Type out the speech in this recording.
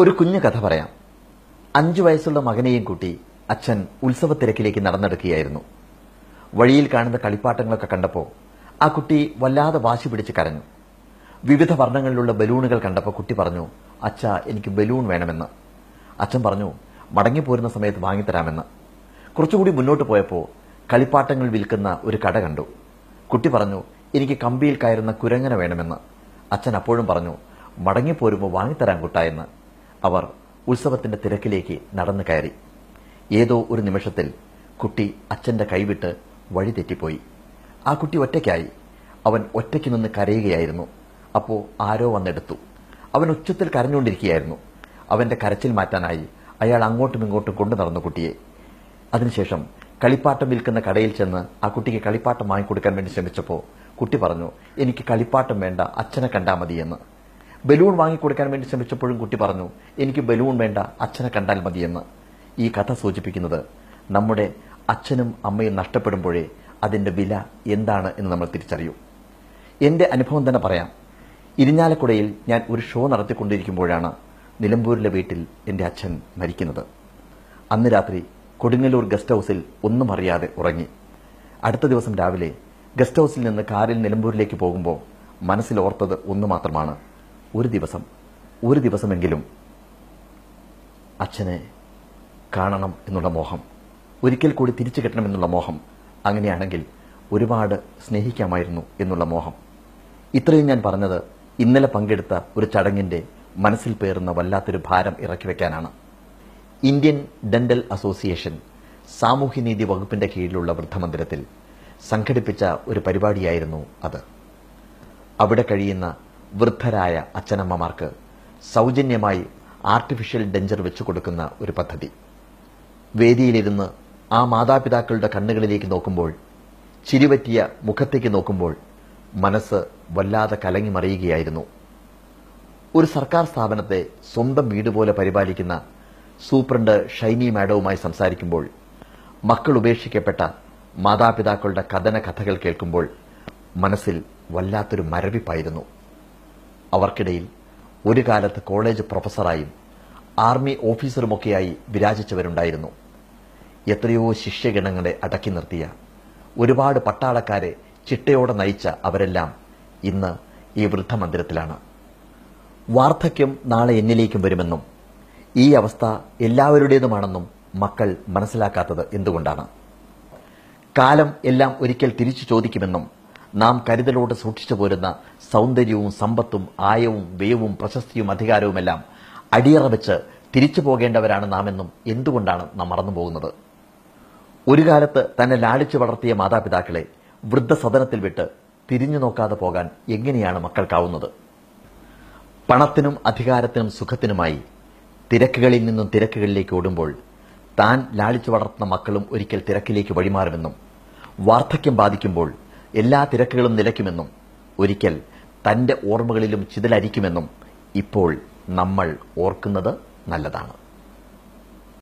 ഒരു കുഞ്ഞു കഥ പറയാം. അഞ്ചു വയസ്സുള്ള മകനെയും കൂട്ടി അച്ഛൻ ഉത്സവ തിരക്കിലേക്ക് നടന്നെടുക്കുകയായിരുന്നു. വഴിയിൽ കാണുന്ന കളിപ്പാട്ടങ്ങളൊക്കെ കണ്ടപ്പോൾ ആ കുട്ടി വല്ലാതെ വാശി പിടിച്ച് കരഞ്ഞു. വിവിധ വർണങ്ങളിലുള്ള ബലൂണുകൾ കണ്ടപ്പോൾ കുട്ടി പറഞ്ഞു അച്ഛ എനിക്ക് ബലൂൺ വേണമെന്ന്. അച്ഛൻ പറഞ്ഞു മടങ്ങിപ്പോരുന്ന സമയത്ത് വാങ്ങിത്തരാമെന്ന്. കുറച്ചുകൂടി മുന്നോട്ട് പോയപ്പോൾ കളിപ്പാട്ടങ്ങൾ വിൽക്കുന്ന ഒരു കട കണ്ടു. കുട്ടി പറഞ്ഞു എനിക്ക് കമ്പിയിൽ കയറുന്ന കുരങ്ങന വേണമെന്ന്. അച്ഛൻ അപ്പോഴും പറഞ്ഞു മടങ്ങിപ്പോരുമ്പോൾ വാങ്ങിത്തരാൻ കുട്ടായെന്ന് അവർ ഉത്സവത്തിന്റെ തിരക്കിലേക്ക് നടന്നു കയറി. ഏതോ ഒരു നിമിഷത്തിൽ കുട്ടി അച്ഛന്റെ കൈവിട്ട് വഴി തെറ്റിപ്പോയി. ആ കുട്ടി ഒറ്റയ്ക്കായി. അവൻ ഒറ്റയ്ക്ക് നിന്ന് കരയുകയായിരുന്നു. അപ്പോൾ ആരോ വന്നെടുത്തു. അവൻ ഉച്ചത്തിൽ കരഞ്ഞുകൊണ്ടിരിക്കുകയായിരുന്നു. അവന്റെ കരച്ചിൽ മാറ്റാനായി അയാൾ അങ്ങോട്ടും ഇങ്ങോട്ടും കൊണ്ടു നടന്നു കുട്ടിയെ. അതിനുശേഷം കളിപ്പാട്ടം വിൽക്കുന്ന കടയിൽ ചെന്ന് ആ കുട്ടിക്ക് കളിപ്പാട്ടം വാങ്ങിക്കൊടുക്കാൻ വേണ്ടി ശ്രമിച്ചപ്പോൾ കുട്ടി പറഞ്ഞു എനിക്ക് കളിപ്പാട്ടം വേണ്ട അച്ഛനെ കണ്ടാൽ മതിയെന്ന്. ബലൂൺ വാങ്ങിക്കൊടുക്കാൻ വേണ്ടി ശ്രമിച്ചപ്പോഴും കുട്ടി പറഞ്ഞു എനിക്ക് ബലൂൺ വേണ്ട അച്ഛനെ കണ്ടാൽ മതിയെന്ന്. ഈ കഥ സൂചിപ്പിക്കുന്നത് നമ്മുടെ അച്ഛനും അമ്മയും നഷ്ടപ്പെടുമ്പോഴേ അതിന്റെ വില എന്താണ് എന്ന് നമ്മൾ തിരിച്ചറിയൂ. എന്റെ അനുഭവം തന്നെ പറയാം. ഇരിഞ്ഞാലക്കുടയിൽ ഞാൻ ഒരു ഷോ നടത്തിക്കൊണ്ടിരിക്കുമ്പോഴാണ് നിലമ്പൂരിലെ വീട്ടിൽ എന്റെ അച്ഛൻ മരിക്കുന്നത്. അന്ന് രാത്രി കൊടുങ്ങല്ലൂർ ഗസ്റ്റ് ഹൗസിൽ ഒന്നും അറിയാതെ ഉറങ്ങി. അടുത്ത ദിവസം രാവിലെ ഗസ്റ്റ് ഹൗസിൽ നിന്ന് കാറിൽ നിലമ്പൂരിലേക്ക് പോകുമ്പോൾ മനസ്സിലോർത്തത് ഒന്ന് മാത്രമാണ്. ഒരു ദിവസം ഒരു ദിവസമെങ്കിലും അച്ഛനെ കാണണം എന്നുള്ള മോഹം ഒരിക്കൽ കൂടി തിരിച്ചു കിട്ടണമെന്നുള്ള മോഹം അങ്ങനെയാണെങ്കിൽ ഒരുപാട് സ്നേഹിക്കാമായിരുന്നു എന്നുള്ള മോഹം. ഇത്രയും ഞാൻ പറഞ്ഞത് ഇന്നലെ പങ്കെടുത്ത ഒരു ചടങ്ങിന്റെ മനസ്സിൽ പേറുന്ന വല്ലാത്തൊരു ഭാരം ഇറക്കി വെക്കാനാണ്. ഇന്ത്യൻ ഡെന്റൽ അസോസിയേഷൻ സാമൂഹ്യനീതി വകുപ്പിന്റെ കീഴിലുള്ള വൃദ്ധമന്ദിരത്തിൽ സംഘടിപ്പിച്ച ഒരു പരിപാടിയായിരുന്നു അത്. അവിടെ കഴിയുന്ന വൃദ്ധരായ അച്ഛനമ്മമാർക്ക് സൗജന്യമായി ആർട്ടിഫിഷ്യൽ ഡെഞ്ചർ വെച്ചു കൊടുക്കുന്ന ഒരു പദ്ധതി. വേദിയിലിരുന്ന് ആ മാതാപിതാക്കളുടെ കണ്ണുകളിലേക്ക് നോക്കുമ്പോൾ ചിരിവറ്റിയ മുഖത്തേക്ക് നോക്കുമ്പോൾ മനസ്സ് വല്ലാതെ കലങ്ങി മറിയുകയായിരുന്നു ഒരു സർക്കാർ സ്ഥാപനത്തെ സ്വന്തം വീട് പോലെ പരിപാലിക്കുന്ന സൂപ്രണ്ട് ഷൈനി മാഡവുമായി സംസാരിക്കുമ്പോൾ മക്കൾ ഉപേക്ഷിക്കപ്പെട്ട മാതാപിതാക്കളുടെ കഥന കഥകൾ കേൾക്കുമ്പോൾ മനസ്സിൽ വല്ലാത്തൊരു മരവിപ്പായിരുന്നു. അവർക്കിടയിൽ ഒരു കാലത്ത് കോളേജ് പ്രൊഫസറായും ആർമി ഓഫീസറുമൊക്കെയായി വിരാജിച്ചവരുണ്ടായിരുന്നു. എത്രയോ ശിഷ്യഗണങ്ങളെ അടക്കി നിർത്തിയ ഒരുപാട് പട്ടാളക്കാരെ ചിട്ടയോടെ നയിച്ച അവരെല്ലാം ഇന്ന് ഈ വൃദ്ധമന്ദിരത്തിലാണ്. വാർദ്ധക്യം നാളെ എന്നിലേക്കും വരുമെന്നും ഈ അവസ്ഥ എല്ലാവരുടേതുമാണെന്നും മക്കൾ മനസ്സിലാക്കാത്തത് എന്തുകൊണ്ടാണ്? കാലം എല്ലാം ഒരിക്കൽ തിരിച്ചു ചോദിക്കുമെന്നും നാം കരുതലോടെ സൂക്ഷിച്ചു പോരുന്ന സൗന്ദര്യവും സമ്പത്തും ആയവും വ്യയവും പ്രശസ്തിയും അധികാരവുമെല്ലാം അടിയറ വെച്ച് തിരിച്ചു പോകേണ്ടവരാണ് നാമെന്നും എന്തുകൊണ്ടാണ് നാം മറന്നു പോകുന്നത്? ഒരു കാലത്ത് തന്നെ ലാളിച്ചു വളർത്തിയ മാതാപിതാക്കളെ വൃദ്ധസദനത്തിൽ വിട്ട് തിരിഞ്ഞു നോക്കാതെ പോകാൻ എങ്ങനെയാണ് മക്കൾക്കാവുന്നത്? പണത്തിനും അധികാരത്തിനും സുഖത്തിനുമായി തിരക്കുകളിൽ നിന്നും തിരക്കുകളിലേക്ക് ഓടുമ്പോൾ താൻ ലാളിച്ചു വളർത്തുന്ന മക്കളും ഒരിക്കൽ തിരക്കിലേക്ക് വഴിമാറുമെന്നും വാർദ്ധക്യം ബാധിക്കുമ്പോൾ എല്ലാ തിരക്കുകളും നിലയ്ക്കുമെന്നും ഒരിക്കൽ തന്റെ ഓർമ്മകളിലും ചിതലരിക്കുമെന്നും ഇപ്പോൾ നമ്മൾ ഓർക്കുന്നത് നല്ലതാണ്.